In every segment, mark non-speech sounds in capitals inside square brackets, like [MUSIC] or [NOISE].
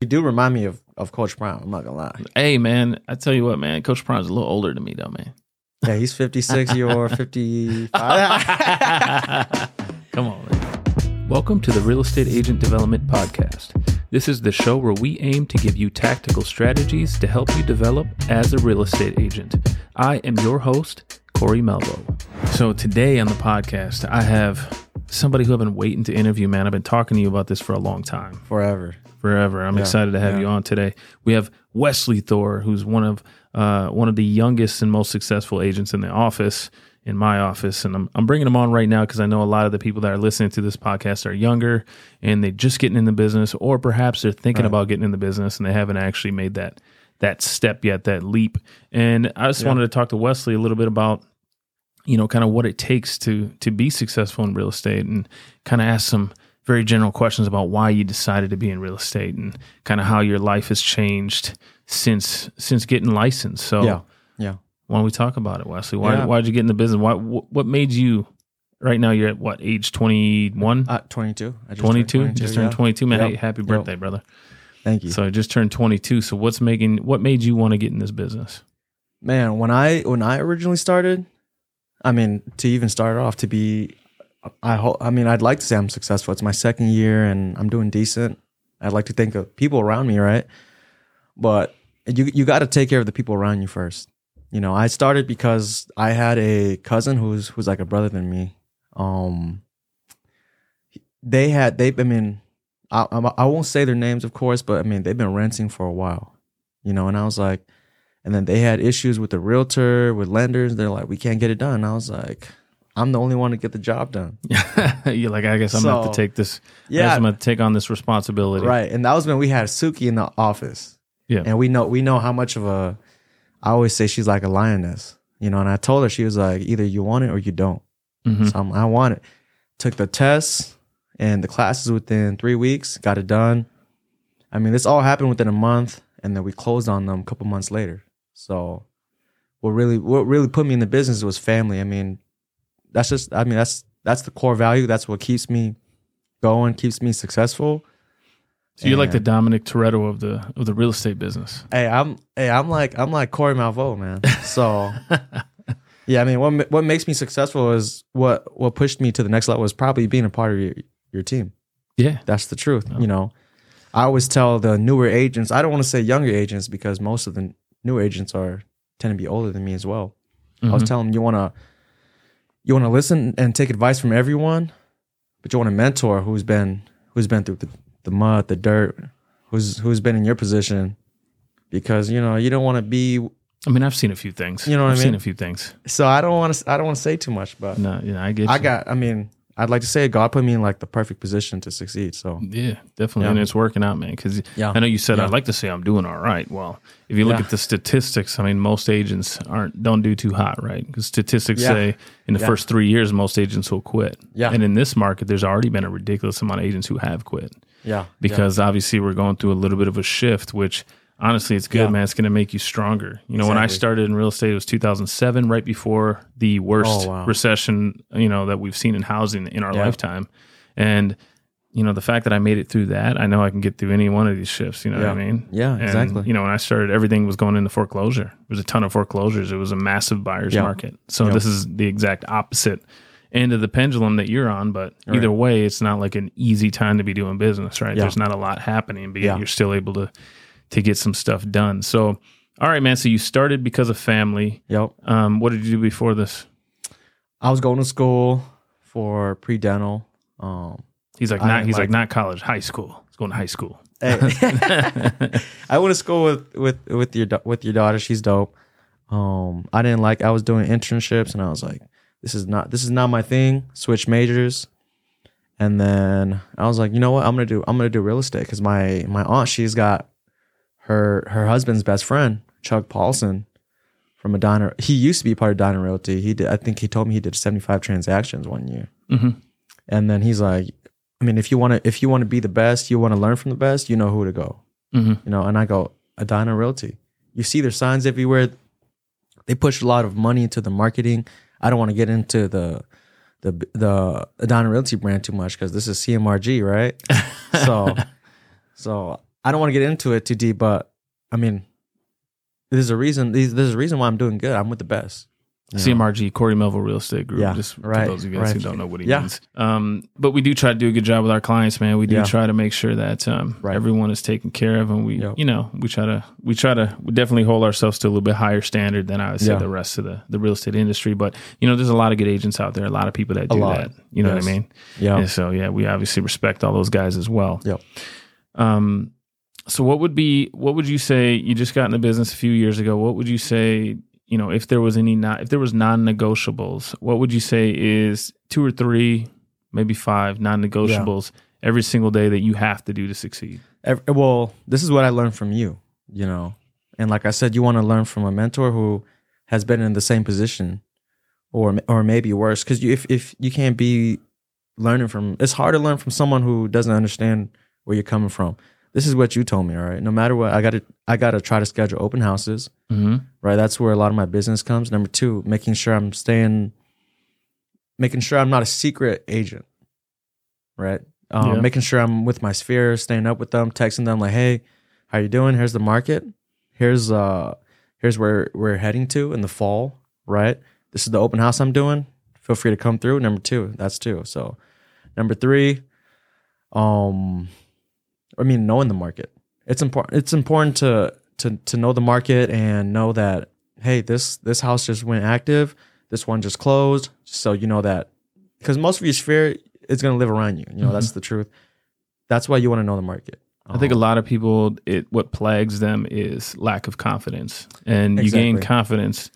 You do remind me of, of Coach Brown. I'm not gonna lie. Hey, man, I tell you what, man, Coach Brown's a little older than me, though, man. Yeah, he's 56. You're 55. [LAUGHS] Come on, man. Welcome to the Real Estate Agent Development Podcast. This is the show where we aim to give you tactical strategies to help you develop as a real estate agent. I am your host, Corey Melvo. So today on the podcast, I have somebody who I've been waiting to interview, man. I've been talking to you about this for a long time. Forever. Forever. I'm Yeah, excited to have yeah. you on today. We have Wesley Thor, who's one of uh, one of the youngest and most successful agents in the office, in my office, and I'm I'm bringing him on right now because I know a lot of the people that are listening to this podcast are younger and they're just getting in the business, or perhaps they're thinking Right. about getting in the business and they haven't actually made that that step yet, that leap. And I just Yeah. wanted to talk to Wesley a little bit about you know kind of what it takes to to be successful in real estate and kind of ask some very general questions about why you decided to be in real estate and kind of how your life has changed since since getting licensed so Yeah. Yeah. why don't we talk about it wesley why Yeah. why'd you get in the business why wh- what made you right now you're at what age 21 Uh, 22. I just 22 turned just turned yeah. 22 man Yep. hey, happy Yep. birthday brother Thank you. so i just turned 22 so what's making what made you want to get in this business Man, when I when I originally started, I mean, to even start off to be I hope I mean, I'd like to say I'm successful. It's my second year and I'm doing decent. I'd like to think of people around me, right? But you you got to take care of the people around you first. You know, I started because I had a cousin who's who's like a brother than me. Um they had they I mean I I won't say their names of course, but I mean, they've been renting for a while. You know, and I was like and then they had issues with the realtor, with lenders. They're like, we can't get it done. I was like, I'm the only one to get the job done. [LAUGHS] you're like i guess i'm gonna have to take this Yeah, i'm gonna take on this responsibility right. And that was when we had Suki in the office. Yeah. and we know we know how much of a. I always say she's like a lioness, you know. And I told her she was like, either you want it or you don't. Mhm. So I'm, I want it. Took the tests and the classes within three weeks. Got it done. I mean, this all happened within a month, and then we closed on them a couple months later. So, what really what really put me in the business was family. I mean, that's just I mean that's that's the core value. That's what keeps me going, keeps me successful. So you're like the Dominic Toretto of the of the real estate business. Hey, I'm hey, I'm like I'm like Corey Malvo, man. So [LAUGHS] yeah, I mean, what what makes me successful is what what pushed me to the next level is probably being a part of your your team. Yeah. That's the truth. You know, I always tell the newer agents. I don't want to say younger agents because most of the new agents are tend to be older than me as well. I was Mhm. telling them you want to you want to listen and take advice from everyone, but you want a mentor who's been who's been through the, the mud, the dirt, who's who's been in your position, because you know you don't want to be. I mean, I've seen a few things. You know what I I've seen a few things. So I don't want to I don't want to say too much, but No, yeah, I get. I got. I mean, I'd like to say God put me in like the perfect position to succeed. So Yeah, definitely, Yeah. and it's working out, man. Because Yeah. I know you said Yeah. I'd like to say I'm doing all right. Well, if you look at the statistics, I mean, most agents aren't don't do too hot, right? Because statistics say in the first three years, most agents will quit. Yeah. and in this market, there's already been a ridiculous amount of agents who have quit yeah, because obviously we're going through a little bit of a shift, which. Honestly, it's good, Yeah. man. It's going to make you stronger. You know, when I started in real estate, it was 2007, right before the worst Oh, wow. recession, you know, that we've seen in housing in our Yeah. lifetime. And you know, the fact that I made it through that, I know I can get through any one of these shifts. You know what I mean? Yeah, And, exactly. You know, when I started, everything was going into foreclosure. There was a ton of foreclosures. It was a massive buyer's Yeah. market. So Yeah. this is the exact opposite end of the pendulum that you're on. But either way, it's not like an easy time to be doing business, right? Yeah. There's not a lot happening, but Yeah. you're still able to to get some stuff done. So, all right, man. So you started because of family. yep. Um, what did you do before this? I was going to school for pre dental. Um, He's like not. didn't He's like, like- not college, high school. He's going to high school. Hey. [LAUGHS] I went to school with with with your with your daughter. She's dope. Um, I didn't like. I was doing internships, and I was like, "This is not this is not my thing." Switch majors, and then I was like, "You know what? I'm gonna do. I'm gonna do real estate because my my aunt she's got her her husband's best friend Chuck Paulson from Edina. He used to be part of Edina Realty. He did. I think he told me he did 75 transactions one year. Mhm. And then he's like, I mean, if you want to, if you want to be the best, you want to learn from the best, you know who to go. Mhm. You know, and I go, Edina Realty. You see their signs everywhere. They push a lot of money into the marketing. I don't want to get into the the the Edina Realty brand too much because this is CMRG, right? [LAUGHS] so, so I don't want to get into it too deep, but I mean, there's a reason. There's a reason why I'm doing good. I'm with the best. CMRG, Corey Melville Real Estate Group. Yeah, just right, for those of you guys who don't know what he Yeah. means. Um, but we do try to do a good job with our clients, man. We do Yeah. try to make sure that um, Right. everyone is taken care of, and we, Yep. you know, we try to we try to we definitely hold ourselves to a little bit higher standard than I would say Yeah. the rest of the the real estate industry. But you know, there's a lot of good agents out there, a lot of people that do that. You know Yes. what I mean? Yeah. And so yeah, we obviously respect all those guys as well. Yep. Um, so what would be what would you say? You just got in the business a few years ago. What would you say? You know, if there was any not if there was non-negotiables, what would you say is two or three, maybe five non-negotiables every single day that you have to do to succeed? Ev- well, this is what I learned from you, you know. And like I said, you want to learn from a mentor who has been in the same position or or maybe worse cuz you if if you can't be learning from it's hard to learn from someone who doesn't understand where you're coming from. This is what you told me, all right? No matter what, I got to I got to try to schedule open houses, Mm-hmm. right? That's where a lot of my business comes. Number 2, making sure I'm staying making sure I'm not a secret agent. Right? Um, Yeah. making sure I'm with my sphere, staying up with them, texting them like, "Hey, how you doing? Here's the market. Here's uh here's where we're heading to in the fall, right? This is the open house I'm doing. Feel free to come through. Number 2, that's two. So, number 3, um I mean knowing the market. It's important it's important to to to know the market and know that hey, this this house just went active, this one just closed, so you know that because most of your sphere is going to live around you. You know, that's mm-hmm. the truth. That's why you want to know the market. I think a um, lot of people, it what plagues them is lack of confidence, and you gain confidence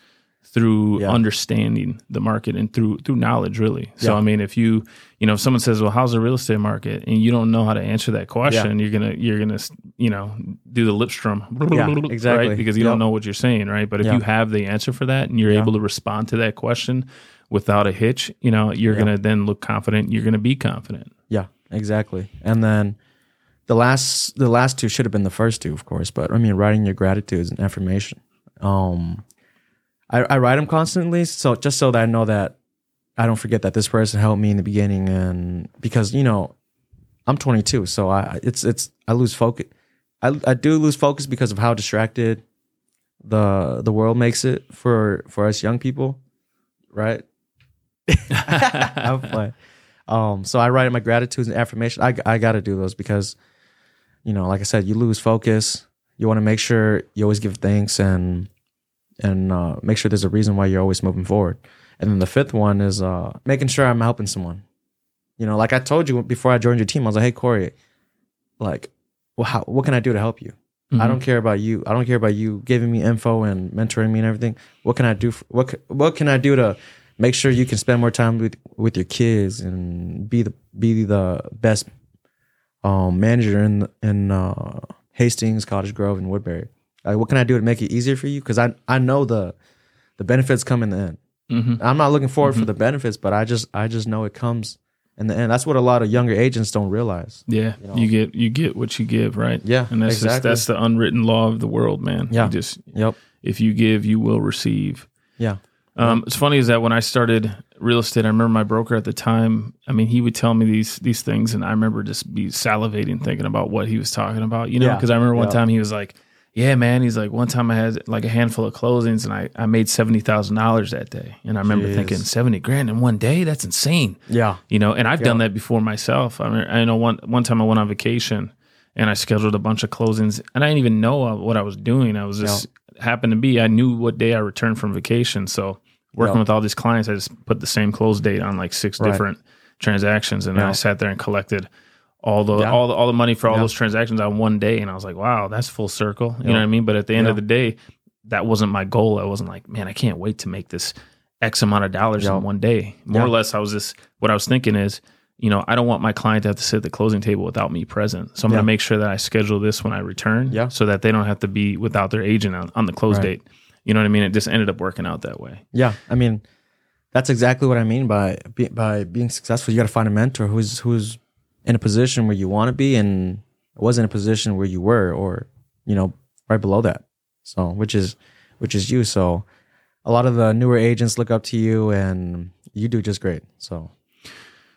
through Yeah. understanding the market and through through knowledge, really. So Yeah. I mean, if you you know, if someone says, "Well, how's the real estate market?" and you don't know how to answer that question, you're gonna you're gonna you know do the lip strum, [LAUGHS] exactly. right? Because you Yep. don't know what you're saying, right? But if Yeah. you have the answer for that and you're Yeah. able to respond to that question without a hitch, you know, you're Yeah. gonna then look confident. You're gonna be confident. Yeah, exactly. And then the last the last two should have been the first two, of course. But I mean, writing your gratitudes and affirmation. Um, I, I write them constantly, so just so that I know that I don't forget that this person helped me in the beginning, and because you know, I'm 22, so I it's it's I lose focus. I I do lose focus because of how distracted the the world makes it for for us young people, right? [LAUGHS] I'm. Um, so I write my gratitudes and affirmation. I I got to do those because, you know, like I said, you lose focus. You want to make sure you always give thanks and and uh, make sure there's a reason why you're always moving forward. And then the fifth one is uh, making sure I'm helping someone. You know, like I told you before I joined your team, I was like, "Hey, Corey, like, well, how, what can I do to help you? I don't care about you. I don't care about you giving me info and mentoring me and everything. What can I do? For, what What can I do to make sure you can spend more time with with your kids and be the be the best um, manager in in uh, Hastings, Cottage Grove, and Woodbury? Like, what can I do to make it easier for you? Because I I know the the benefits come in the end. Mhm. I'm not looking forward for the benefits, but I just I just know it comes in the end. That's what a lot of younger agents don't realize. Yeah, know? you get you get what you give, right? Yeah, and that's just, that's the unwritten law of the world, man. Yeah. you just Yep. if you give, you will receive. Yeah. Um, it's funny is that when I started real estate, I remember my broker at the time. I mean, he would tell me these these things, and I remember just be salivating thinking about what he was talking about. You know, Yeah. because I remember one Yeah. time he was like, "Yeah, man," he's like, "One time I had like a handful of closings, and I I made seventy thousand dollars that day." And I remember Jeez. thinking, seventy grand in one day? That's insane Yeah. you know and i've done that before myself i mean i know one one time i went on vacation and i scheduled a bunch of closings and i didn't even know what i was doing i was just happened to be i knew what day i returned from vacation so working Yeah. with all these clients i just put the same close date on like six Right. different transactions and then i sat there and collected all the Yeah. all the all the money for all Yeah. those transactions on one day. And i was like wow that's full circle. You Yeah. know what i mean? But at the end of the day that wasn't my goal. I wasn't like man i can't wait to make this x amount of dollars in one day. More or less i was just what i was thinking is you know i don't want my client to have to sit at the closing table without me present. So i'm to make sure that i schedule this when i return Yeah. so that they don't have to be without their agent on, on the close Right. date. You know what i mean? It just ended up working out that way. Yeah, I mean, that's exactly what I mean by by being successful. You got to find a mentor who's who's in a position where you want to be and was in a position where you were, or you know, right below that. So, which is which is you. So, a lot of the newer agents look up to you, and you do just great. So,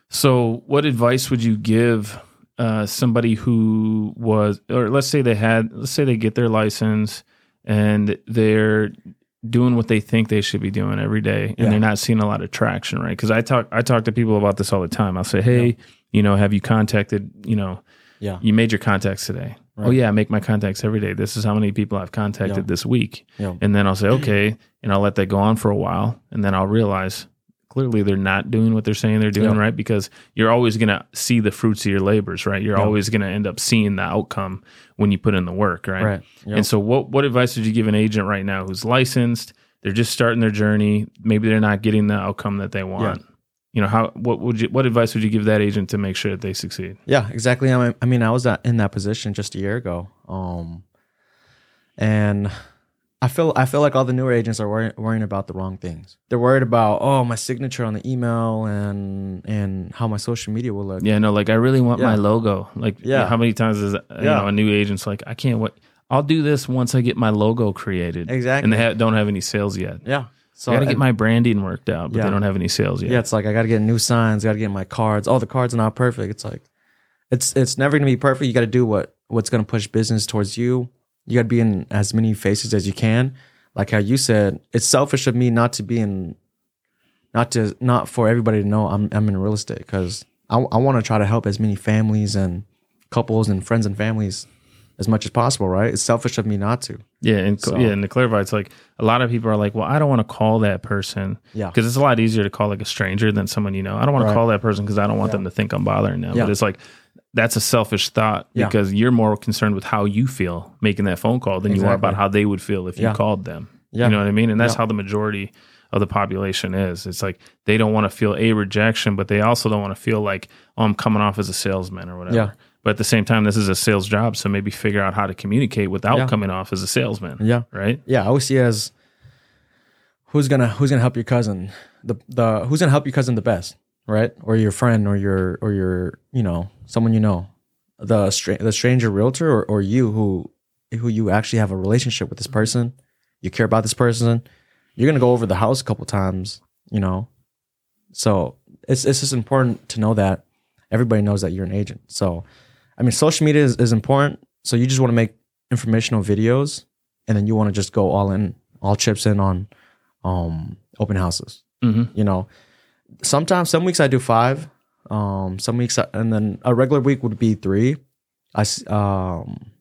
So, what advice would you give uh, somebody who was, or let's say they had, let's say they get their license and they're doing what they think they should be doing every day, and Yeah. they're not seeing a lot of traction, right? Because I talk, I talk to people about this all the time. I'll say, hey, you know, have you contacted, you know, Yeah. you made your contacts today. Oh yeah, I make my contacts every day. This is how many people I've contacted Yeah. this week. Yeah. And then I'll say, okay, and I'll let that go on for a while, and then I'll realize clearly they're not doing what they're saying they're doing, Yeah. right? Because you're always going to see the fruits of your labors, right? You're Yeah. always going to end up seeing the outcome when you put in the work, right? Right. Yep. And so, what what advice would you give an agent right now who's licensed? They're just starting their journey. Maybe they're not getting the outcome that they want. You know, how what would you what advice would you give that agent to make sure that they succeed? Yeah, exactly. I mean, I was in that position just a year ago, um, and I feel I feel like all the newer agents are worry, worrying about the wrong things. They're worried about oh my signature on the email and and how my social media will look. Yeah, no, like I really want my logo. Like, Yeah. how many times is you Yeah. know a new agent's like, I can't wait. I'll do this once I get my logo created. Exactly. And they ha- don't have any sales yet. Yeah. So I got to get my branding worked out, but they don't have any sales yet. yeah, it's like I got to get new signs, got to get my cards. Oh, the cards are not perfect. It's like it's it's never gonna be perfect. You got to do what what's gonna push business towards you. You got to be in as many faces as you can. Like how you said, it's selfish of me not to be in, not to not for everybody to know I'm I'm in real estate because I I want to try to help as many families and couples and friends and families as much as possible. Right? It's selfish of me not to. Yeah, and So- yeah, and to clarify, it's like a lot of people are like, "Well, I don't want to call that person Yeah. because it's a lot easier to call like a stranger than someone you know. I don't want to call that person because I don't want Yeah. them to think I'm bothering them." Yeah. But it's like that's a selfish thought Yeah. because you're more concerned with how you feel making that phone call than you are about how they would feel if you Yeah. called them. Yeah. You know what I mean? And that's how the majority of the population is. It's like they don't want to feel a rejection, but they also don't want to feel like, oh, I'm coming off as a salesman or whatever. Yeah. But at the same time, this is a sales job, so maybe figure out how to communicate without coming off as a salesman. Yeah. Right? yeah, I always see as who's gonna who's gonna help your cousin the the who's gonna help your cousin the best, right? Or your friend, or your or your you know someone you know, the stra- the stranger realtor, or, or you who who you actually have a relationship with this person, you care about this person, you're gonna go over the house a couple times, you know. So it's it's just important to know that everybody knows that you're an agent. So, I mean, social media is, is important. So you just want to make informational videos, and then you want to just go all in, all chips in on um, open houses. Mm-hmm. You know, sometimes some weeks I do five, um, some weeks, I, and then a regular week would be three. I um,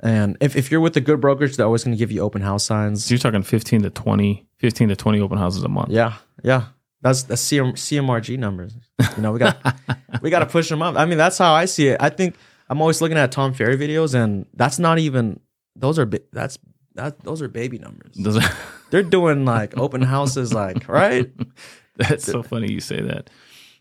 and if, if you're with a good brokerage, they're always going to give you open house signs. So you're talking 15 to 20, 15 to 20 open houses a month. Yeah, yeah. That's that's CM, CMRG numbers. You know, we got [LAUGHS] we got to push them up. I mean, that's how I see it. I think I'm always looking at Tom Ferry videos, and that's not even those are that's that those are baby numbers. Those are- [LAUGHS] They're doing like open houses, like right. [LAUGHS] That's so funny you say that.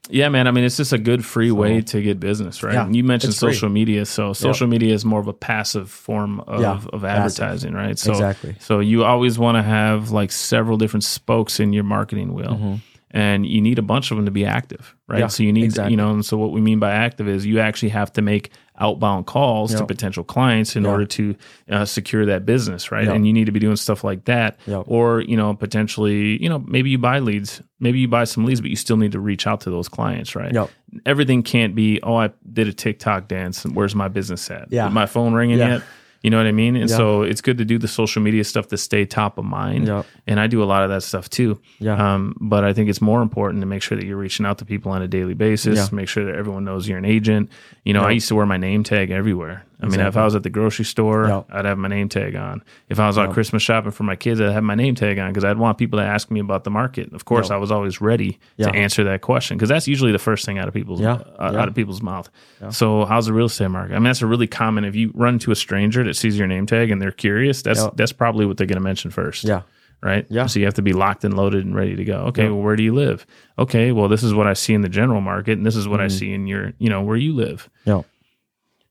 Yeah, man. I mean, it's just a good free way to get business, right? Yeah, and you mentioned it's free. social media, so social media is more of a passive form of, Yeah, of passive. advertising, right? So, Exactly. So you always want to have like several different spokes in your marketing wheel. And you need a bunch of them to be active, right? Mm-hmm. Yeah, so you need, exactly. you know, and so what we mean by active is you actually have to make outbound calls to potential clients in Yeah. order to uh, secure that business, right? Yep. And you need to be doing stuff like that, Yep. or you know, potentially, you know, maybe you buy leads, maybe you buy some leads, but you still need to reach out to those clients, right? Yep. Everything can't be, oh, I did a TikTok dance, and where's my business at? Yeah. Is my phone ringing Yeah. yet? You know what I mean? And Yeah. so it's good to do the social media stuff to stay top of mind. Yep. And I do a lot of that stuff too. Yeah. Um, but I think it's more important to make sure that you're reaching out to people on a daily basis. Yeah. Make sure that everyone knows you're an agent. You know, I used to wear my name tag everywhere. I mean, if I was at the grocery store, Yep. I'd have my name tag on. If I was out Christmas shopping for my kids, I'd have my name tag on because I'd want people to ask me about the market. Of course, Yep. I was always ready to answer that question because that's usually the first thing out of people's uh, out of people's mouth. So, how's the real estate market? I mean, that's a really common. If you run into a stranger that sees your name tag and they're curious, that's Yep. that's probably what they're going to mention first Yeah. right? Yeah. So you have to be locked and loaded and ready to go. Okay, Yeah. well, where do you live? Okay, well, this is what I see in the general market, and this is what Mm-hmm. I see in your, you know, where you live. Yeah.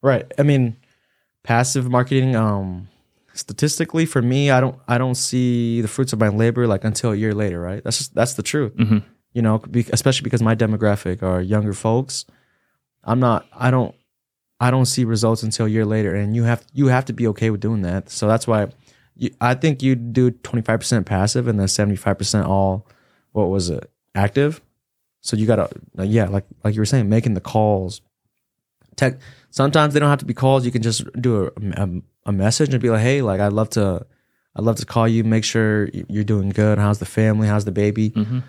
Right. I mean, passive marketing. Um, statistically, for me, I don't I don't see the fruits of my labor like until a year later. Right. That's just that's the truth. Mhm. You know, be, especially because my demographic are younger folks. I'm not. I don't. I don't see results until a year later, and you have you have to be okay with doing that. So that's why you, I think you do 25 percent passive and then 75 percent all. What was it? Active. So you gotta, yeah, like like you were saying, making the calls, tech. Sometimes they don't have to be calls. You can just do a, a, a message and be like, "Hey, like I'd love to, I'd love to call you. Make sure you're doing good. How's the family? How's the baby? Mhm.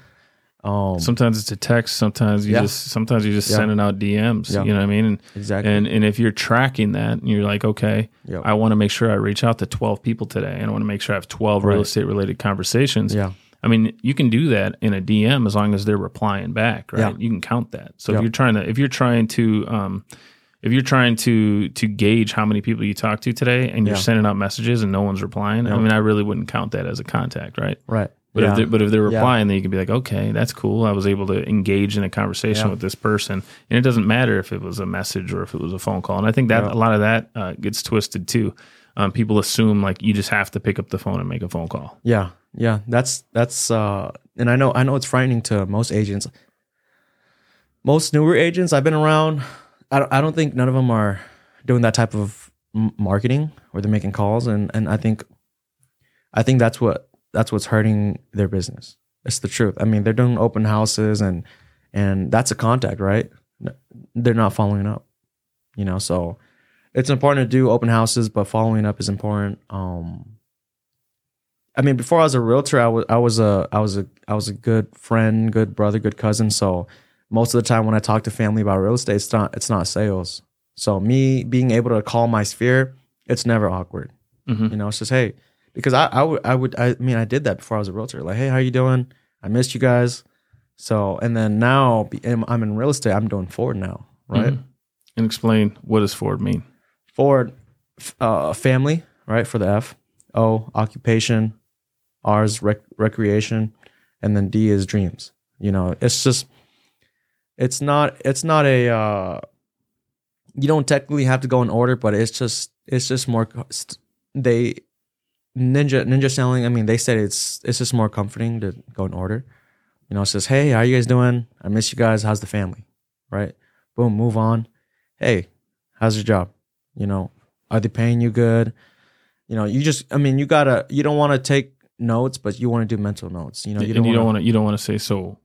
Um, Sometimes it's a text. Sometimes you Yeah. just sometimes you're just Yeah. sending out DMs. Yeah. You know what I mean? And, exactly. and and if you're tracking that, and you're like, okay, Yep. I want to make sure I reach out to 12 people today, and I want to make sure I have 12 real estate related conversations. yeah. I mean, you can do that in a DM as long as they're replying back, right? Yeah. You can count that. So Yeah. if you're trying to, if you're trying to, um, if you're trying to to gauge how many people you talk to today, and you're Yeah. sending out messages and no one's replying, I mean, I really wouldn't count that as a contact, right? Right. But yeah. if they're, but if they're Yeah. replying, then you can be like, okay, that's cool. I was able to engage in a conversation Yeah. with this person, and it doesn't matter if it was a message or if it was a phone call. And I think that Yeah. a lot of that uh, gets twisted too. Um, people assume like you just have to pick up the phone and make a phone call. Yeah, yeah, that's that's uh and I know I know it's frightening to most agents. Most newer agents I've been around, I don't, I don't think none of them are doing that type of marketing where they're making calls and and I think I think that's what that's what's hurting their business. It's the truth. I mean, they're doing open houses and and that's a contact, right? They're not following up. You know, so it's important to do open houses, but following up is important. Um I mean, before I was a realtor, I was I was a I was a I was a good friend, good brother, good cousin. So most of the time when I talk to family about real estate, it's not it's not sales. So me being able to call my sphere, it's never awkward. Mhm. You know, it's just hey, because I I would I would I mean I did that before I was a realtor. Like hey, how you doing? I missed you guys. So and then now I'm in real estate. I'm doing Ford now, right? Mhm. And explain what does Ford mean? Ford, uh, family, right? For the F. O, occupation. R is rec- recreation. And then D is dreams. You know, it's just, it's not, it's not a, uh, you don't technically have to go in order, but it's just, it's just more, they, ninja, ninja selling, I mean, they said it's, it's just more comforting to go in order. You know, it says, hey, how you guys doing? I miss you guys. How's the family? Right? Boom, move on. Hey, how's your job? You know, are they paying you good? You know, you just, I mean, you gotta, you don't want to take notes, but you want to do mental notes. You know, you and don't, you don't want want to you don't want to say so.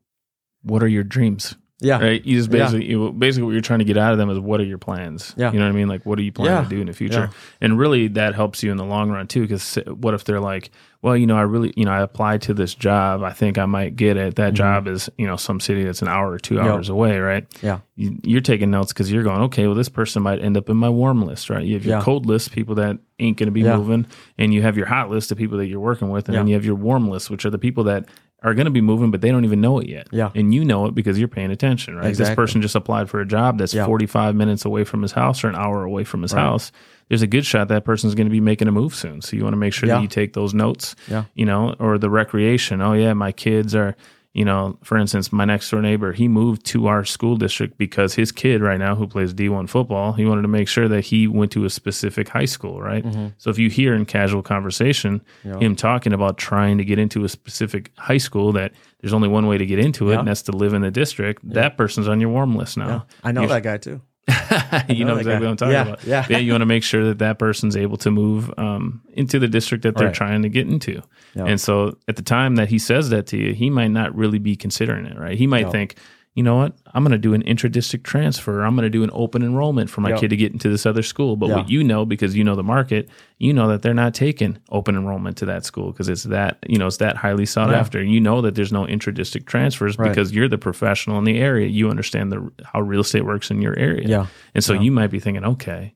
What are your dreams? Yeah, Right? You just Yeah. basically you, basically what you're trying to get out of them is what are your plans? Yeah. You know what I mean? Like what are you planning Yeah. to do in the future? Yeah. And really that helps you in the long run too. Because what if they're like, well, you know, I really, you know, I applied to this job. I think I might get it. That Mhm. job is, you know, some city that's an hour or two Yep. hours away, right? Yeah. You, you're taking notes because you're going, okay, well, this person might end up in my warm list, right? You have your Yeah. cold list, people that ain't going to be Yeah. moving, and you have your hot list of people that you're working with, and then you have your warm list, which are the people that are going to be moving, but they don't even know it yet. Yeah. And you know it because you're paying attention, right? Exactly. This person just applied for a job that's Yeah. 45 minutes away from his house or an hour away from his Right. house. There's a good shot that person's going to be making a move soon. So you want to make sure Yeah. that you take those notes, Yeah. you know, or the recreation. Oh, yeah, my kids are, you know, for instance, my next door neighbor, he moved to our school district because his kid right now, who plays D1 football, he wanted to make sure that he went to a specific high school, right? Mhm. So if you hear in casual conversation Yeah. him talking about trying to get into a specific high school that there's only one way to get into it, Yeah. and that's to live in the district, that person's on your warm list now. I know You're- that guy too. [LAUGHS] you [LAUGHS] know that exactly guy. what I'm talking yeah, about. Yeah. Yeah, you want to make sure that that person's able to move um, into the district that they're Right. trying to get into. Yeah. And so at the time that he says that to you, he might not really be considering it, right? He might No. think, you know what, I'm going to do an intra-district transfer. I'm going to do an open enrollment for my Yep. kid to get into this other school. But Yeah. what you know, because you know the market, you know that they're not taking open enrollment to that school because it's that, you know, it's that highly sought Yeah. after. You know that there's no intra-district transfers Right. because you're the professional in the area. You understand the how real estate works in your area. Yeah. And so Yeah. you might be thinking, okay,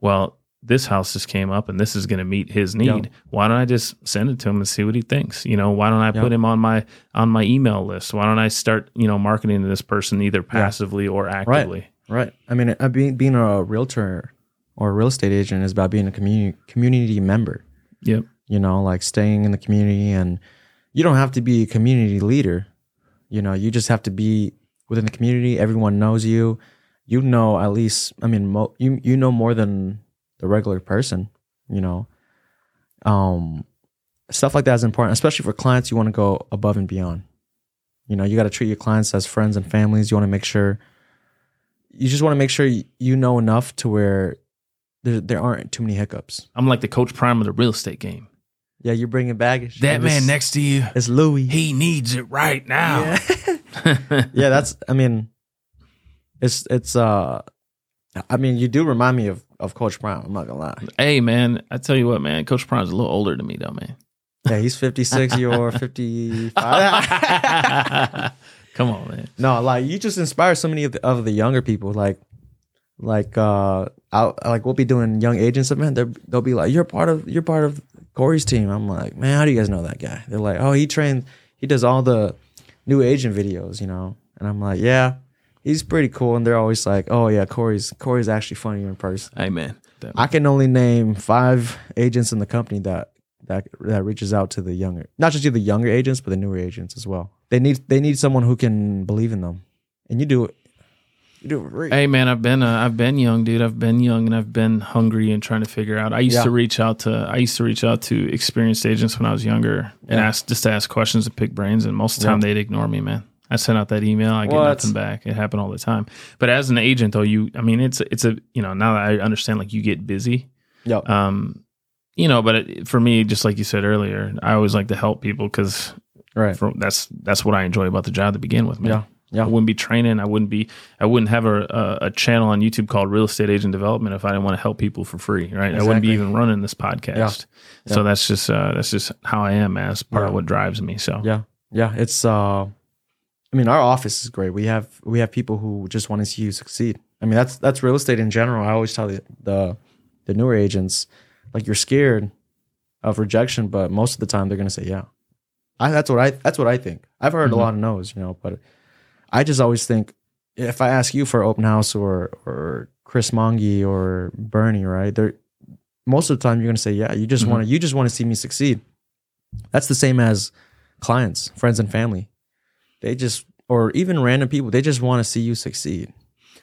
well, this house just came up and this is going to meet his need. Yeah. Why don't I just send it to him and see what he thinks? You know, why don't I Yeah. put him on my on my email list? Why don't I start, you know, marketing to this person either passively or actively? Right. right. I mean, uh, being being a realtor or a real estate agent is about being a community community member. Yep. You know, like staying in the community, and you don't have to be a community leader. You know, you just have to be within the community. Everyone knows you. You know, at least. I mean, mo- you you know more than the regular person. You know, um, stuff like that is important, especially for clients. You want to go above and beyond. You know, you got to treat your clients as friends and families. You want to make sure you just want to make sure you know enough to where there, there aren't too many hiccups. I'm like the coach prime of the real estate game. Yeah, you're bringing baggage. That man next to you, It's Louis. he needs it right now. Yeah. [LAUGHS] yeah, that's. I mean, it's it's uh, I mean, you do remind me of, of Coach Brown. I'm not gonna lie. Hey, man, I tell you what, man, Coach Brown's a little older than me, though, man. Yeah, he's 56. You're 55. [LAUGHS] Come on, man. no, like you just inspire so many of the, of the younger people. Like, like uh, I'll, like we'll be doing young agents event. They'll be like, "You're part of you're part of Corey's team." I'm like, "Man, how do you guys know that guy?" They're like, "Oh, he trained. He does all the new agent videos, you know." And I'm like, "Yeah." He's pretty cool, and they're always like, "Oh yeah, Corey's Corey's actually funnier in person." Amen. man. I can only name five agents in the company that that that reaches out to the younger, not just to the younger agents, but the newer agents as well. They need they need someone who can believe in them, and you do it. You do it great. Hey man, I've been uh, I've been young, dude. I've been young and I've been hungry and trying to figure out. I used Yeah. to reach out to I used to reach out to experienced agents when I was younger and Yeah. ask just to ask questions and pick brains. And most of the time Yeah. they'd ignore me, man. I sent out that email, I get What? nothing back. It happened all the time. But as an agent, though, you I mean, it's it's a you know now that I understand, like you get busy, Yep. um, you know. But it, for me, just like you said earlier, I always like to help people because right. that's that's what I enjoy about the job to begin with, man. Yeah. Yeah. I wouldn't be training. I wouldn't be. I wouldn't have a, a a channel on YouTube called Real Estate Agent Development if I didn't want to help people for free, right? I wouldn't be even running this podcast. So Yeah. that's just uh, that's just how I am as part Yeah. of what drives me. So Yeah. Yeah. It's uh, I mean, our office is great. We have we have people who just want to see you succeed. I mean, that's that's real estate in general. I always tell the the, the newer agents, like you're scared of rejection, but most of the time they're gonna say yeah. I that's what I that's what I think. I've heard Mhm. a lot of no's, you know, but I just always think if I ask you for open house or or Chris Mongi or Bernie, right? They're most of the time you're gonna say yeah. You just Mhm. want to you just want to see me succeed. That's the same as clients, friends, and family. They just or even random people. They just want to see you succeed.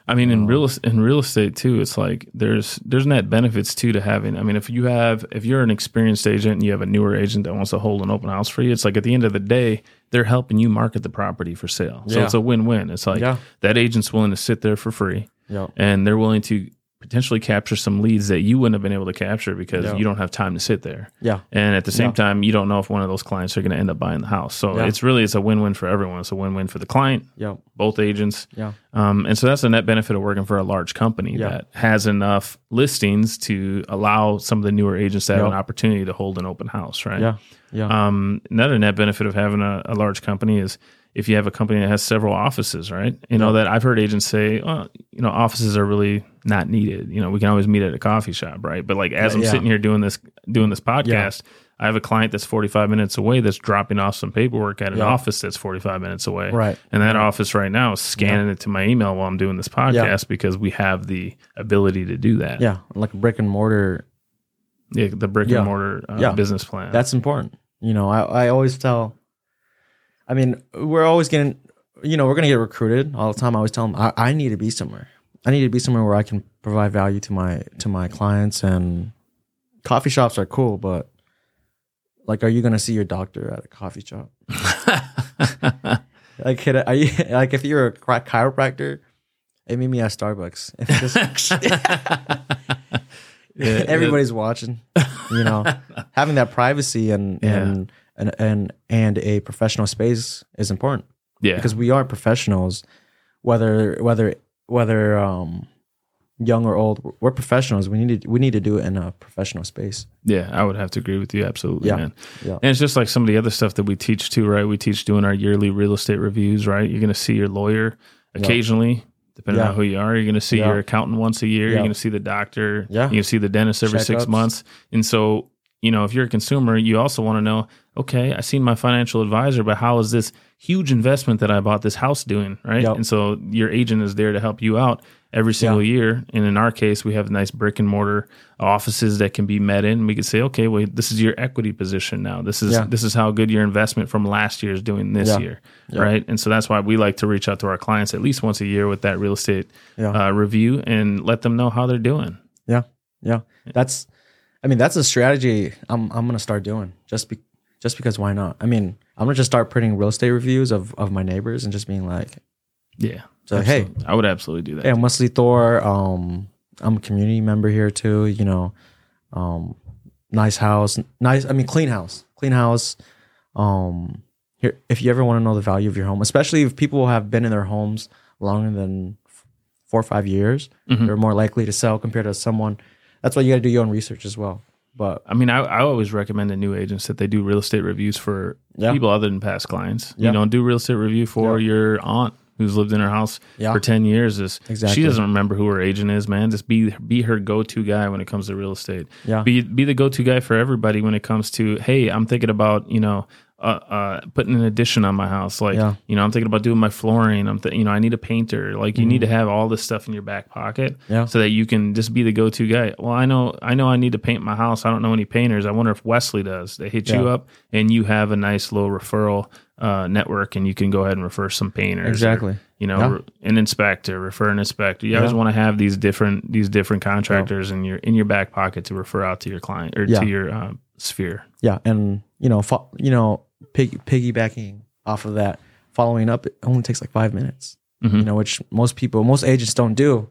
I mean, in Oh. real in real estate too, it's like there's there's net benefits too to having. I mean, if you have if you're an experienced agent and you have a newer agent that wants to hold an open house for you, it's like at the end of the day, they're helping you market the property for sale. So Yeah. it's a win win. It's like Yeah. that agent's willing to sit there for free. Yeah. and they're willing to potentially capture some leads that you wouldn't have been able to capture because Yeah. you don't have time to sit there. Yeah. And at the same Yeah. time, you don't know if one of those clients are going to end up buying the house. So Yeah. it's really it's a win-win for everyone. It's a win-win for the client, Yeah. both agents. Yeah. Um, and so that's a net benefit of working for a large company that has enough listings to allow some of the newer agents to have an opportunity to hold an open house, right? Yeah. Yeah. Um, another net benefit of having a, a large company is if you have a company that has several offices, right? You know that I've heard agents say, well, you know, offices are really not needed. You know, we can always meet at a coffee shop, right? But like as Yeah, I'm yeah. sitting here doing this doing this podcast, I have a client that's 45 minutes away that's dropping off some paperwork at an Yeah. office that's 45 minutes away. Right. And that office right now is scanning it to my email while I'm doing this podcast because we have the ability to do that. yeah. Like brick and mortar. Yeah, the brick Yeah. and mortar uh, Yeah. business plan. That's important. You know, I, I always tell, I mean, we're always getting, you know, we're going to get recruited all the time. I always tell them, I, I need to be somewhere. I need to be somewhere where I can provide value to my, to my clients and coffee shops are cool, but like, are you going to see your doctor at a coffee shop? [LAUGHS] Like, could are you, like if you're a chi- chiropractor, hey, meet me at Starbucks. Just- [LAUGHS] Yeah, [LAUGHS] everybody's watching you know having that privacy and Yeah. and, and and and a professional space is important yeah. because we are professionals whether whether whether um young or old we're professionals we need to we need to do it in a professional space Yeah, I would have to agree with you absolutely, Yeah. man. Yeah. And it's just like some of the other stuff that we teach too, right? We teach doing our yearly real estate reviews, right? You're going to see your lawyer occasionally, depending Yeah. on who you are. You're going to see Yeah. your accountant once a year. You're going to see the doctor. Yeah. You're going to see the dentist every six Checkups. months. And so, you know, if you're a consumer, you also want to know, okay, I seen my financial advisor, but how is this huge investment that I bought this house doing, right? Yep. And so your agent is there to help you out every single year. And in our case, we have nice brick and mortar offices that can be met in. We could say, okay, well, this is your equity position now. This is Yeah. this is how good your investment from last year is doing this Yeah. year, Yeah. right? And so that's why we like to reach out to our clients at least once a year with that real estate Yeah. uh, review and let them know how they're doing. yeah yeah that's i mean that's a strategy i'm i'm gonna start doing just be just because why not i mean i'm gonna just start printing real estate reviews of of my neighbors and just being like Yeah. So, hey. I would absolutely do that. Hey, I'm Wesley Thor. Um, I'm a community member here too. You know, um, nice house, nice. I mean, clean house, clean house. Um, here, if you ever want to know the value of your home, especially if people have been in their homes longer than four or five years, Mhm. they're more likely to sell compared to someone. That's why you got to do your own research as well. But I mean, I, I always recommend to new agents that they do real estate reviews for Yeah. people other than past clients. Yeah. You know, do real estate review for Yeah. your aunt who's lived in her house for 10 years. Is Exactly. She doesn't remember who her agent is, man. Just be be her go to guy when it comes to real estate. yeah, Be be the go to guy for everybody when it comes to, hey, I'm thinking about, you know, uh, uh, putting an addition on my house. Like, Yeah. you know, I'm thinking about doing my flooring. I'm, th- you know, I need a painter. Like, you need to have all this stuff in your back pocket Mm-hmm. Yeah. so that you can just be the go-to guy. Well, I know, I know, I need to paint my house. I don't know any painters. I wonder if Wesley does. They hit you up, and you have a nice little referral uh, network, and you can go ahead and refer some painters. or, exactly. you know, Yeah. re- an inspector, refer an inspector. You always want to have these different these different contractors in your in your back pocket to refer out to your client or Yeah. to your um, sphere. Yeah, and you know, fo- you know, pig- piggybacking off of that, following up, it only takes like five minutes. Mhm. You know, which most people, most agents don't do.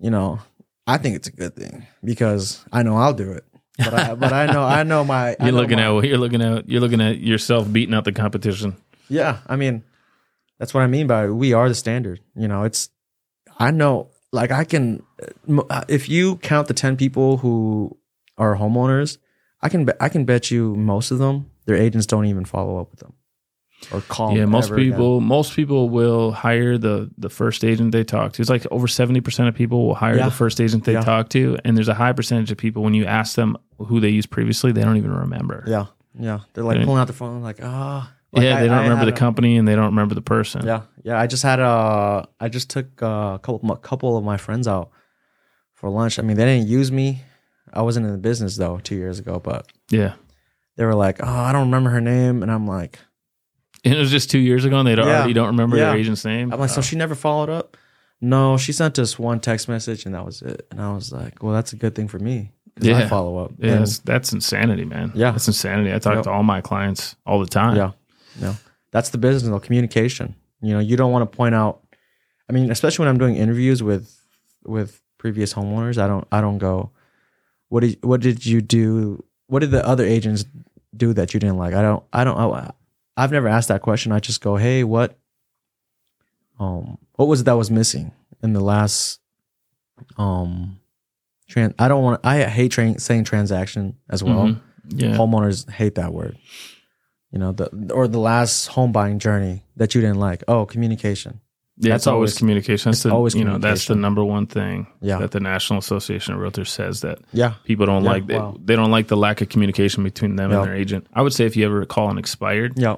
You know, I think it's a good thing because I know I'll do it. But I, but I know I know my. [LAUGHS] You're know looking my- at you're looking at you're looking at yourself beating out the competition. Yeah, I mean, that's what I mean by we are the standard. You know, it's I know like I can uh, if you count the 10 people who are homeowners, I can be- I can bet you most of them their agents don't even follow up with them or call yeah, them most ever again. people most people will hire the the first agent they talk to. It's like over seventy percent of people will hire Yeah. the first agent they Yeah. talk to, and there's a high percentage of people when you ask them who they used previously, they don't even remember. Yeah. Yeah. They're like Yeah. pulling out their phone like, "Ah." Like, yeah, I- they don't I remember the a- company and they don't remember the person. Yeah. Yeah, I just had a I just took a couple a couple of my friends out for lunch. I mean, they didn't use me. I wasn't in the business though 2 years ago, but yeah. they were like, "Oh, I don't remember her name," and I'm like, And it was just two years ago, and they Yeah. already don't remember Yeah. their agent's name. I'm like, so Oh. she never followed up? No, she sent us one text message and that was it. And I was like, well, that's a good thing for me. 'cause I Yeah. follow up. yeah, that's, that's insanity, man. Yeah. that's insanity. I talk Yep. to all my clients all the time. yeah, yeah. That's the business, of communication. You know, you don't want to point out. I mean, especially when I'm doing interviews with with previous homeowners, I don't I don't go, what did what did you do? What did the other agents do that you didn't like? I don't I don't I, I've never asked that question. I just go, hey, what um what was it that was missing in the last um trans I don't want I hate train, saying transaction as well Mhm. Yeah, homeowners hate that word. You know, the or the last home buying journey that you didn't like. Oh, communication. Yeah. that's It's always always- communication. That's it's the, always you know that's the number one thing Yeah. that the National Association of Realtors says that Yeah. people don't Yeah, like. They, wow. they don't like the lack of communication between them Yeah. and their agent. I would say if you ever call an expired, Yeah.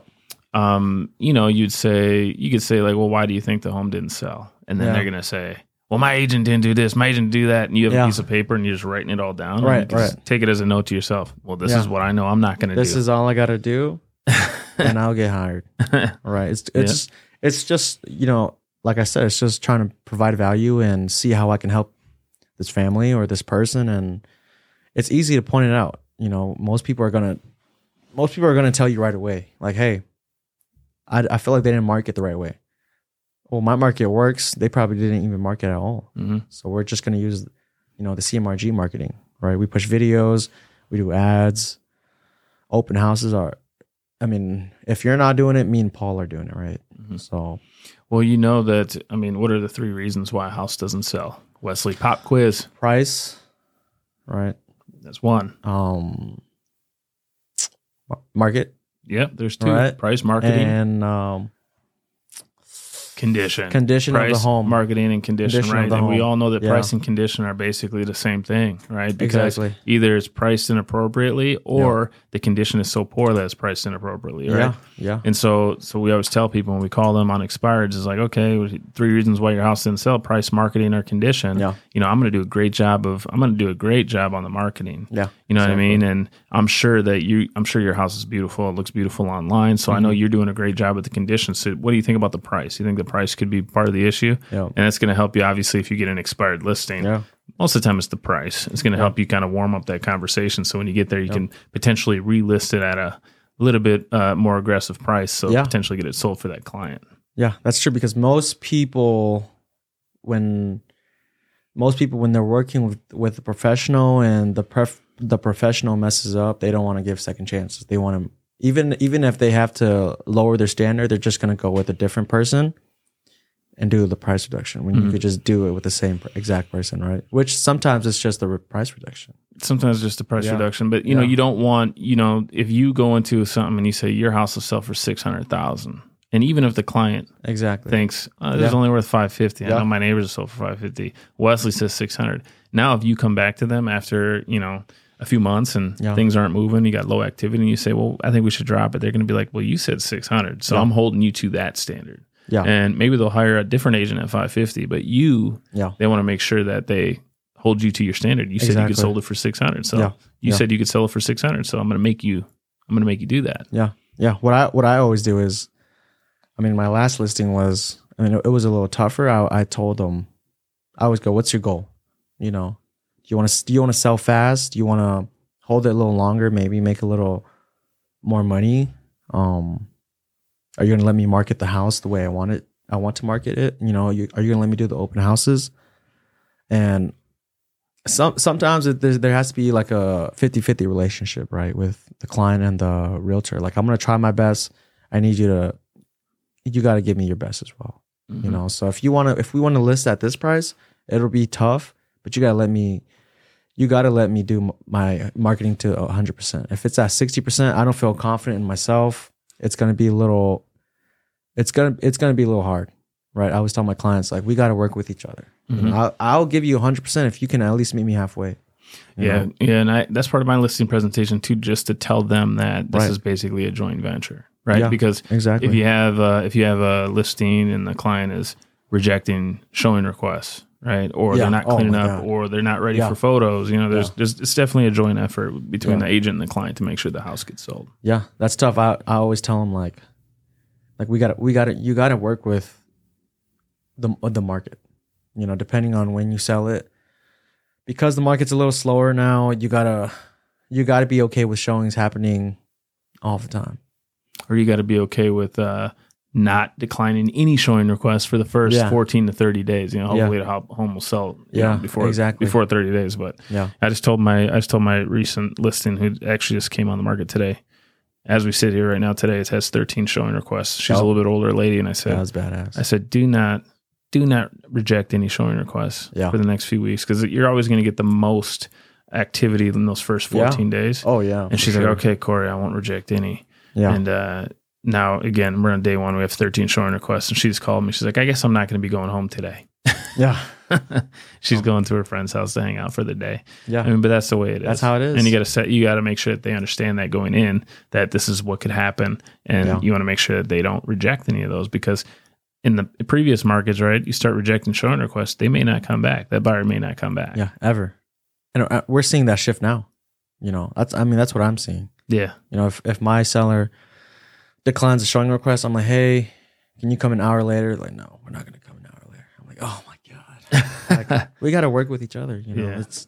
um, you know, you'd say you could say like, well, why do you think the home didn't sell? And then Yeah. they're gonna say, well, my agent didn't do this, my agent did that, and you have Yeah. a piece of paper and you're just writing it all down. and Right, you can just right. Take it as a note to yourself. Well, this Yeah. is what I know. I'm not gonna This do. is all I got to do [LAUGHS] and I'll get hired. [LAUGHS] Right. It's it's Yeah. just it's just, you know, like I said, it's just trying to provide value and see how I can help this family or this person and it's easy to point it out. You know, most people are going to most people are to tell you right away like, "Hey, I I feel like they didn't market the right way." Well, my market works. They probably didn't even market at all. Mhm. So we're just going to use, you know, the CMRG marketing, right? We push videos, we do ads. Open houses are, I mean, if you're not doing it, me and Paul are doing it, right? Mhm. So Well, you know that. I mean, what are the three reasons why a house doesn't sell? Wesley, pop quiz. price, right? That's one. Um, market Yep, there's two. Right. Price, marketing, and um, condition. condition price, of the home. marketing, and condition, Condition right? and we all know that Yeah. price and condition are basically the same thing, right? Because Exactly. either it's priced inappropriately or the condition is so poor that it's priced inappropriately, right? Yeah, yeah, And so, so we always tell people when we call them on expireds is like, okay, three reasons why your house didn't sell: price, marketing, or condition. Yeah. You know, I'm going to do a great job of. I'm going to do a great job on the marketing. yeah. You know what I mean? And I'm sure that you, I'm sure your house is beautiful. It looks beautiful online. So I Mm-hmm. know you're doing a great job with the conditions. So what do you think about the price? You think the price could be part of the issue? Yeah. And that's going to help you, obviously, if you get an expired listing. Yeah, Most of the time, it's the price. It's going to help you kind of warm up that conversation. So when you get there, you can potentially relist it at a little bit uh, more aggressive price. So Yeah. potentially get it sold for that client. yeah. That's true because most people, when most people when they're working with with a professional and the pref, the professional messes up, they don't want to give second chances. They want to even even if they have to lower their standard, they're just going to go with a different person. And do the price reduction when Mhm. you could just do it with the same exact person, right? Which sometimes it's just the re- price reduction. sometimes just a price Yeah. reduction but you know you don't want you know if you go into something and you say your house will sell for 600000 and even if the client Exactly. thinks oh, this is only worth 550 i know my neighbors are sold for 550 wesley says 600 now if you come back to them after you know a few months and Yeah. things aren't moving you got low activity and you say well i think we should drop it they're going to be like well you said 600 so Yeah. i'm holding you to that standard yeah. and maybe they'll hire a different agent at 550 but you yeah. they want to make sure that they hold you to your standard. You said you could Exactly. sold it for 600. So Yeah. you Yeah. said you could sell it for 600. So I'm going to make you, I'm going to make you do that. Yeah. Yeah. What I what I always do is, I mean, my last listing was, I mean, it was a little tougher. I, I told them, I always go, "What's your goal? You know, do you want to do you want to sell fast? Do you want to hold it a little longer? Maybe make a little more money. Um, are you gonna let me market the house the way I want it? I want to market it. You know, you, are you gonna let me do the open houses? And some sometimes it, there, there has to be like a 50-50 relationship right with the client and the realtor like i'm gonna try my best i need you to you got to give me your best as well Mm-hmm. you know so if you want to if we want to list at this price it'll be tough but you got to let me you got to let me do my marketing to 100% if it's at 60% i don't feel confident in myself it's gonna be a little it's gonna it's gonna be a little hard right i always tell my clients like we got to work with each other Mhm. I'll, I'll give you 100% if you can at least meet me halfway Yeah. know? Yeah. And I, that's part of my listing presentation too, just to tell them that this Right. is basically a joint venture, right? Yeah. Because exactly if you have, uh, if you have a listing and the client is rejecting showing requests, right? Or Yeah. they're not Oh cleaning my up God. or they're not ready Yeah. for photos, you know, there's, Yeah. there's, it's definitely a joint effort between the agent and the client to make sure the house gets sold. Yeah, that's tough. I, I always tell them like, like we got to we got to you got to work with the the market. You know, depending on when you sell it, because the market's a little slower now. You gotta you gotta be okay with showings happening all the time. or you got to be okay with uh, not declining any showing requests for the first Yeah. 14 to 30 days. You know, Yeah. hopefully the home will sell you know, before exactly. before 30 days. But Yeah, I just told my I just told my recent listing who actually just came on the market today. As we sit here right now today, it has 13 showing requests. She's a Oh. little bit older lady, and I said, that was badass. I said, do not do not reject any showing requests Yeah. for the next few weeks because you're always going to get the most activity in those first Yeah. 14 days. oh yeah, and she's sure. like, okay, Corey, I won't reject any. yeah, And uh, now again, we're on day one. We have 13 showing requests, and she just called me. She's like, I guess I'm not going to be going home today. yeah, [LAUGHS] [LAUGHS] She's going to her friend's house to hang out for the day. yeah. I mean, but that's the way it is. That's how it is. And you got to set. You got to make sure that they understand that going in that this is what could happen, and Yeah. you want to make sure that they don't reject any of those because in the previous markets, right, you start rejecting showing requests, they may not come back. That buyer may not come back. yeah, ever. And uh, we're seeing that shift now. You know, that's I mean that's what I'm seeing. Yeah. You know, if, if my seller declines a showing request, I'm like, hey, can you come an hour later? Like, no, we're not gonna come an hour later. I'm like, oh my like, [LAUGHS] we got to work with each other. You know, Yeah. it's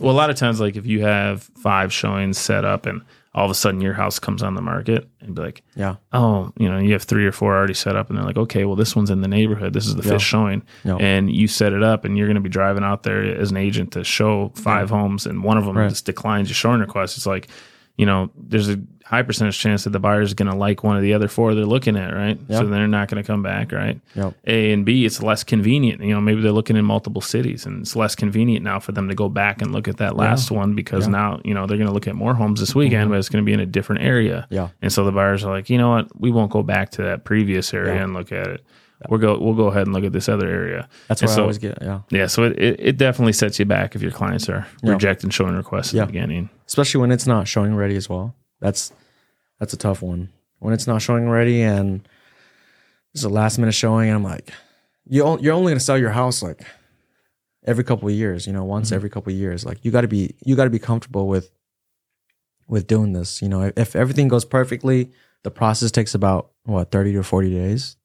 Well, a lot of times, like if you have five showings set up, and all of a sudden your house comes on the market, and be like, yeah, oh, you know, you have three or four already set up, and they're like, okay, well, this one's in the neighborhood. This is the Yeah. fifth showing, Yeah. and you set it up, and you're going to be driving out there as an agent to show five homes, and one of them Right. just declines your showing request. It's like, you know, there's a high percentage chance that the buyer is going to like one of the other four they're looking at, right? Yeah. So they're not going to come back, right? Yep. A and B, it's less convenient. You know, maybe they're looking in multiple cities, and it's less convenient now for them to go back and look at that last one because Yeah. now you know they're going to look at more homes this weekend, Mhm. but it's going to be in a different area. yeah, And so the buyers are like, you know what, we won't go back to that previous area Yeah. and look at it. We'll go we'll go ahead and look at this other area. that's what so- I always get. Yeah, Yeah, so it, it, it definitely sets you back if your clients are Yeah. rejecting showing requests at Yeah. the beginning. especially when it's not showing ready as well. That's that's a tough one. When it's not showing ready and it's a last minute showing, and I'm like, you you're only gonna sell your house like every couple of years. You know, once Mhm. every couple of years. Like you got to be you got to be comfortable with with doing this. You know, if everything goes perfectly, the process takes about what 30 to 40 days,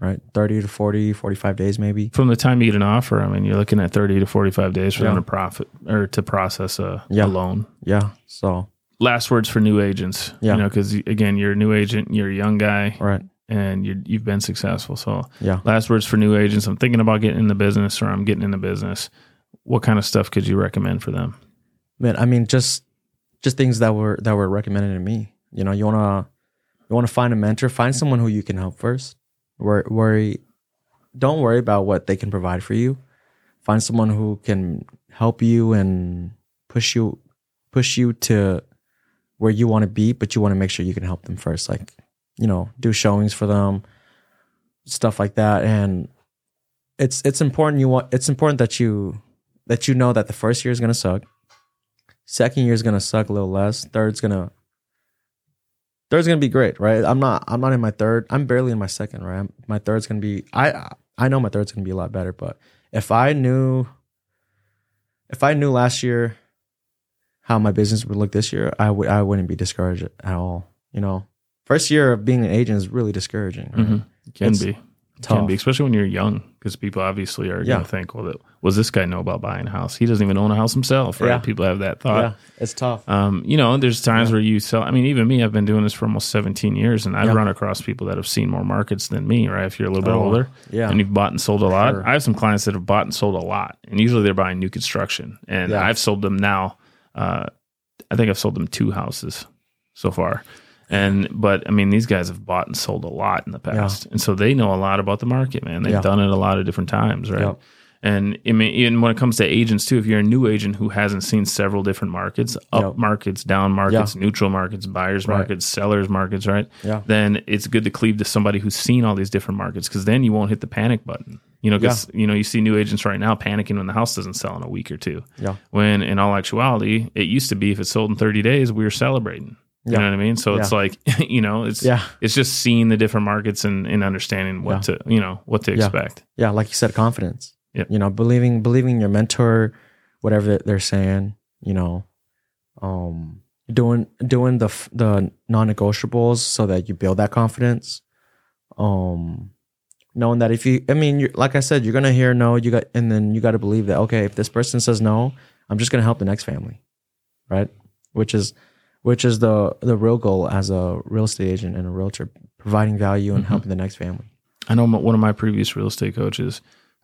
right? 30 to 40, 45 days maybe. From the time you get an offer, I mean, you're looking at 30 to 45 days for them Yeah. to profit or to process a, Yeah. a loan. Yeah. So Last words for new agents. Yeah. You know, because again, you're a new agent, you're a young guy, right. and you you've been successful. So, Yeah. last words for new agents. I'm thinking about getting in the business, or I'm getting in the business. What kind of stuff could you recommend for them? Man, I mean, just just things that were that were recommended to me. You know, you wanna you wanna find a mentor, find someone who you can help first. Where worry don't worry about what they can provide for you. Find someone who can help you and push you push you to where you want to be, but you want to make sure you can help them first. Like, you know, do showings for them, stuff like that. And it's it's important you want it's important that you that you know that the first year is gonna suck. Second year is gonna suck a little less. Third's gonna third's gonna be great, right? I'm not I'm not in my third. I'm barely in my second, right? My third's gonna be I I know my third's gonna be a lot better, but if I knew if I knew last year how my business would look this year, I would I wouldn't be discouraged at all. You know, first year of being an agent is really discouraging. Right? Mhm. Can It's be. tough. Can be, especially when you're young, because people obviously are Yeah. going to think, well, that, what does this guy know about buying a house? He doesn't even own a house himself, right? Yeah. People have that thought. Yeah, it's tough. Um, you know, there's times Yeah. where you sell. I mean, even me, I've been doing this for almost 17 years, and I've Yeah. run across people that have seen more markets than me. Right? If you're a little bit Oh, older, yeah. and you've bought and sold a lot. Sure. I have some clients that have bought and sold a lot, and usually they're buying new construction. And. I've sold them now. Uh, I think I've sold them two houses so far. And but I mean, these guys have bought and sold a lot in the past, and so they know a lot about the market, man. They've Yeah. done it a lot of different times, right? Yeah. And I mean, even when it comes to agents too, if you're a new agent who hasn't seen several different markets, up Yeah. markets, down markets, neutral markets, buyers Right. markets, sellers markets, right? Yeah. Then it's good to cleave to somebody who's seen all these different markets because then you won't hit the panic button. You know, because you know you see new agents right now panicking when the house doesn't sell in a week or two. Yeah. When in all actuality, it used to be if it sold in 30 days, we were celebrating. You Yeah. know what I mean? So it's like, [LAUGHS] you know, it's Yeah. it's just seeing the different markets and, and understanding what to, you know, what to Yeah. expect. yeah, like you said, confidence. Yep. You know, believing believing your mentor, whatever they're saying. You know, um, doing doing the the non negotiables so that you build that confidence. Um, knowing that if you, I mean, you're, like I said, you're gonna hear no. You got, and then you got to believe that okay, if this person says no, I'm just gonna help the next family, right? Which is which is the the real goal as a real estate agent and a realtor, providing value and Mhm. helping the next family. I know one of my previous real estate coaches.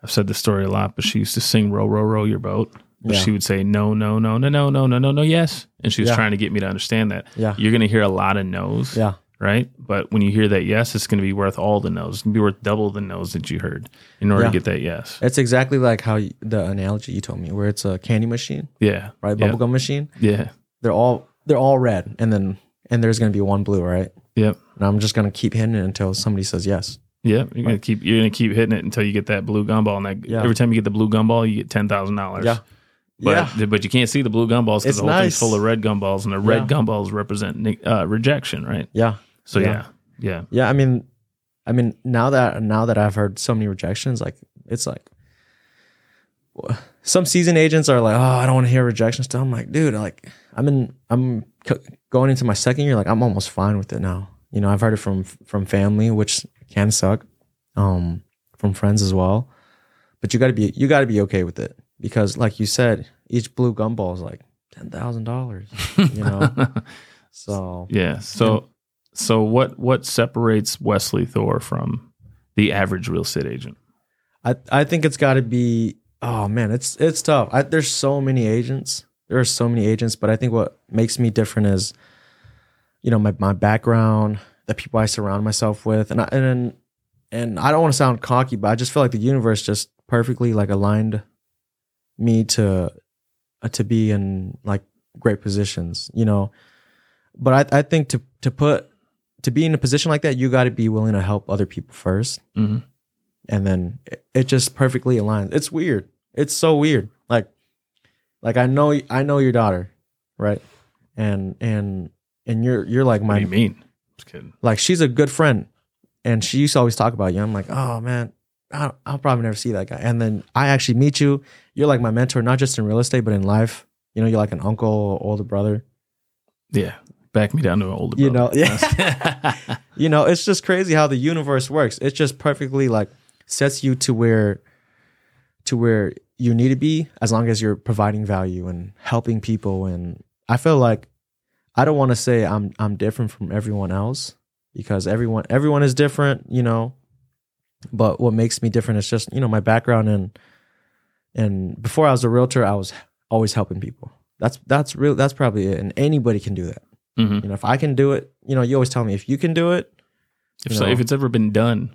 I've said this story a lot, but she used to sing "Row, row, row your boat." But Yeah. she would say no, no, no, no, no, no, no, no, no, yes, and she was Yeah. trying to get me to understand that Yeah. you're going to hear a lot of no's, Yeah. right? But when you hear that yes, it's going to be worth all the no's. It's going to be worth double the no's that you heard in order Yeah. to get that yes. It's exactly like how you, the analogy you told me, where it's a candy machine, Yeah, right? Bubblegum machine. yeah, They're all they're all red, and then and there's gonna be one blue, right? yep, And I'm just gonna keep hitting it until somebody says yes. Yep. You're gonna keep you're gonna keep hitting it until you get that blue gumball. And that, Yeah. every time you get the blue gumball, you get ten thousand dollars. Yeah. But yeah. but you can't see the blue gumballs because the whole thing's nice. full of red gumballs, and the red gumballs represent uh, rejection, right? Yeah. So Yeah. yeah, yeah, Yeah. I mean, I mean, now that now that I've heard so many rejections, like it's like some season agents are like, oh, I don't want to hear rejection stuff. I'm like, dude, like I'm in, I'm going into my second year. Like I'm almost fine with it now. You know, I've heard it from from family, which can suck, um, from friends as well. But you got to be you got to be okay with it because, like you said, each blue gumball is like ten thousand dollars. You know, [LAUGHS] so yeah. So so what what separates Wesley Thor from the average real estate agent? I I think it's got to be. Oh man, it's it's tough. I, there's so many agents. There are so many agents, but I think what makes me different is, you know, my my background, the people I surround myself with, and I, and and I don't want to sound cocky, but I just feel like the universe just perfectly like aligned me to uh, to be in like great positions, you know. But I I think to to put to be in a position like that, you got to be willing to help other people first Mm-hmm. and then it, it just perfectly aligns. It's weird. It's so weird. Like, like I know I know your daughter, right? And and and you're you're like What do you my mean? Just kidding. like she's a good friend, and she used to always talk about you. I'm like, oh man, I, I'll probably never see that guy. And then I actually meet you. You're like my mentor, not just in real estate, but in life. You know, you're like an uncle, or older brother. Yeah. Back me down to an older You brother. know, yeah. [LAUGHS] you know, it's just crazy how the universe works. It just perfectly like sets you to where to where you need to be as long as you're providing value and helping people and I feel like I don't want to say I'm I'm different from everyone else because everyone everyone is different, you know. But what makes me different is just, you know, my background and and before I was a realtor, I was always helping people. That's that's real that's probably it and anybody can do that. Mhm. You know, if I can do it, you know, you always tell me if you can do it, If, so, know. if it's ever been done,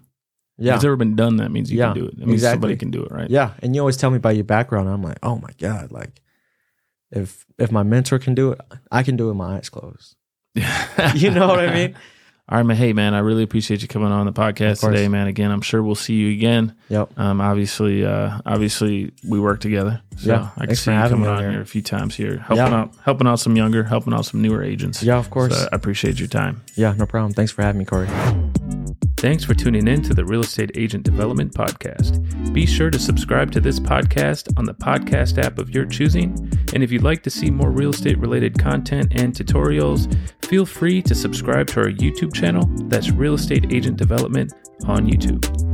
Yeah. If it's ever been done, that means you Yeah, can do it. That means exactly. somebody can do it, right? Yeah, and you always tell me about your background. I'm like, oh my god, like if if my mentor can do it, I can do it with my eyes closed. [LAUGHS] You know what I mean? [LAUGHS] All right, man. Hey, man, I really appreciate you coming on the podcast today, man. Again, I'm sure we'll see you again. Yep. Um, obviously, uh, obviously, we work together. So Yeah, I can thanks see you coming on here. here a few times here, helping Yeah. out, helping out some younger, helping out some newer agents. Yeah, of course. So I appreciate your time. yeah, no problem. Thanks for having me, Corey. Thanks for tuning in to the Real Estate Agent Development Podcast. Be sure to subscribe to this podcast on the podcast app of your choosing. And if you'd like to see more real estate related content and tutorials, feel free to subscribe to our YouTube channel. That's Real Estate Agent Development on YouTube.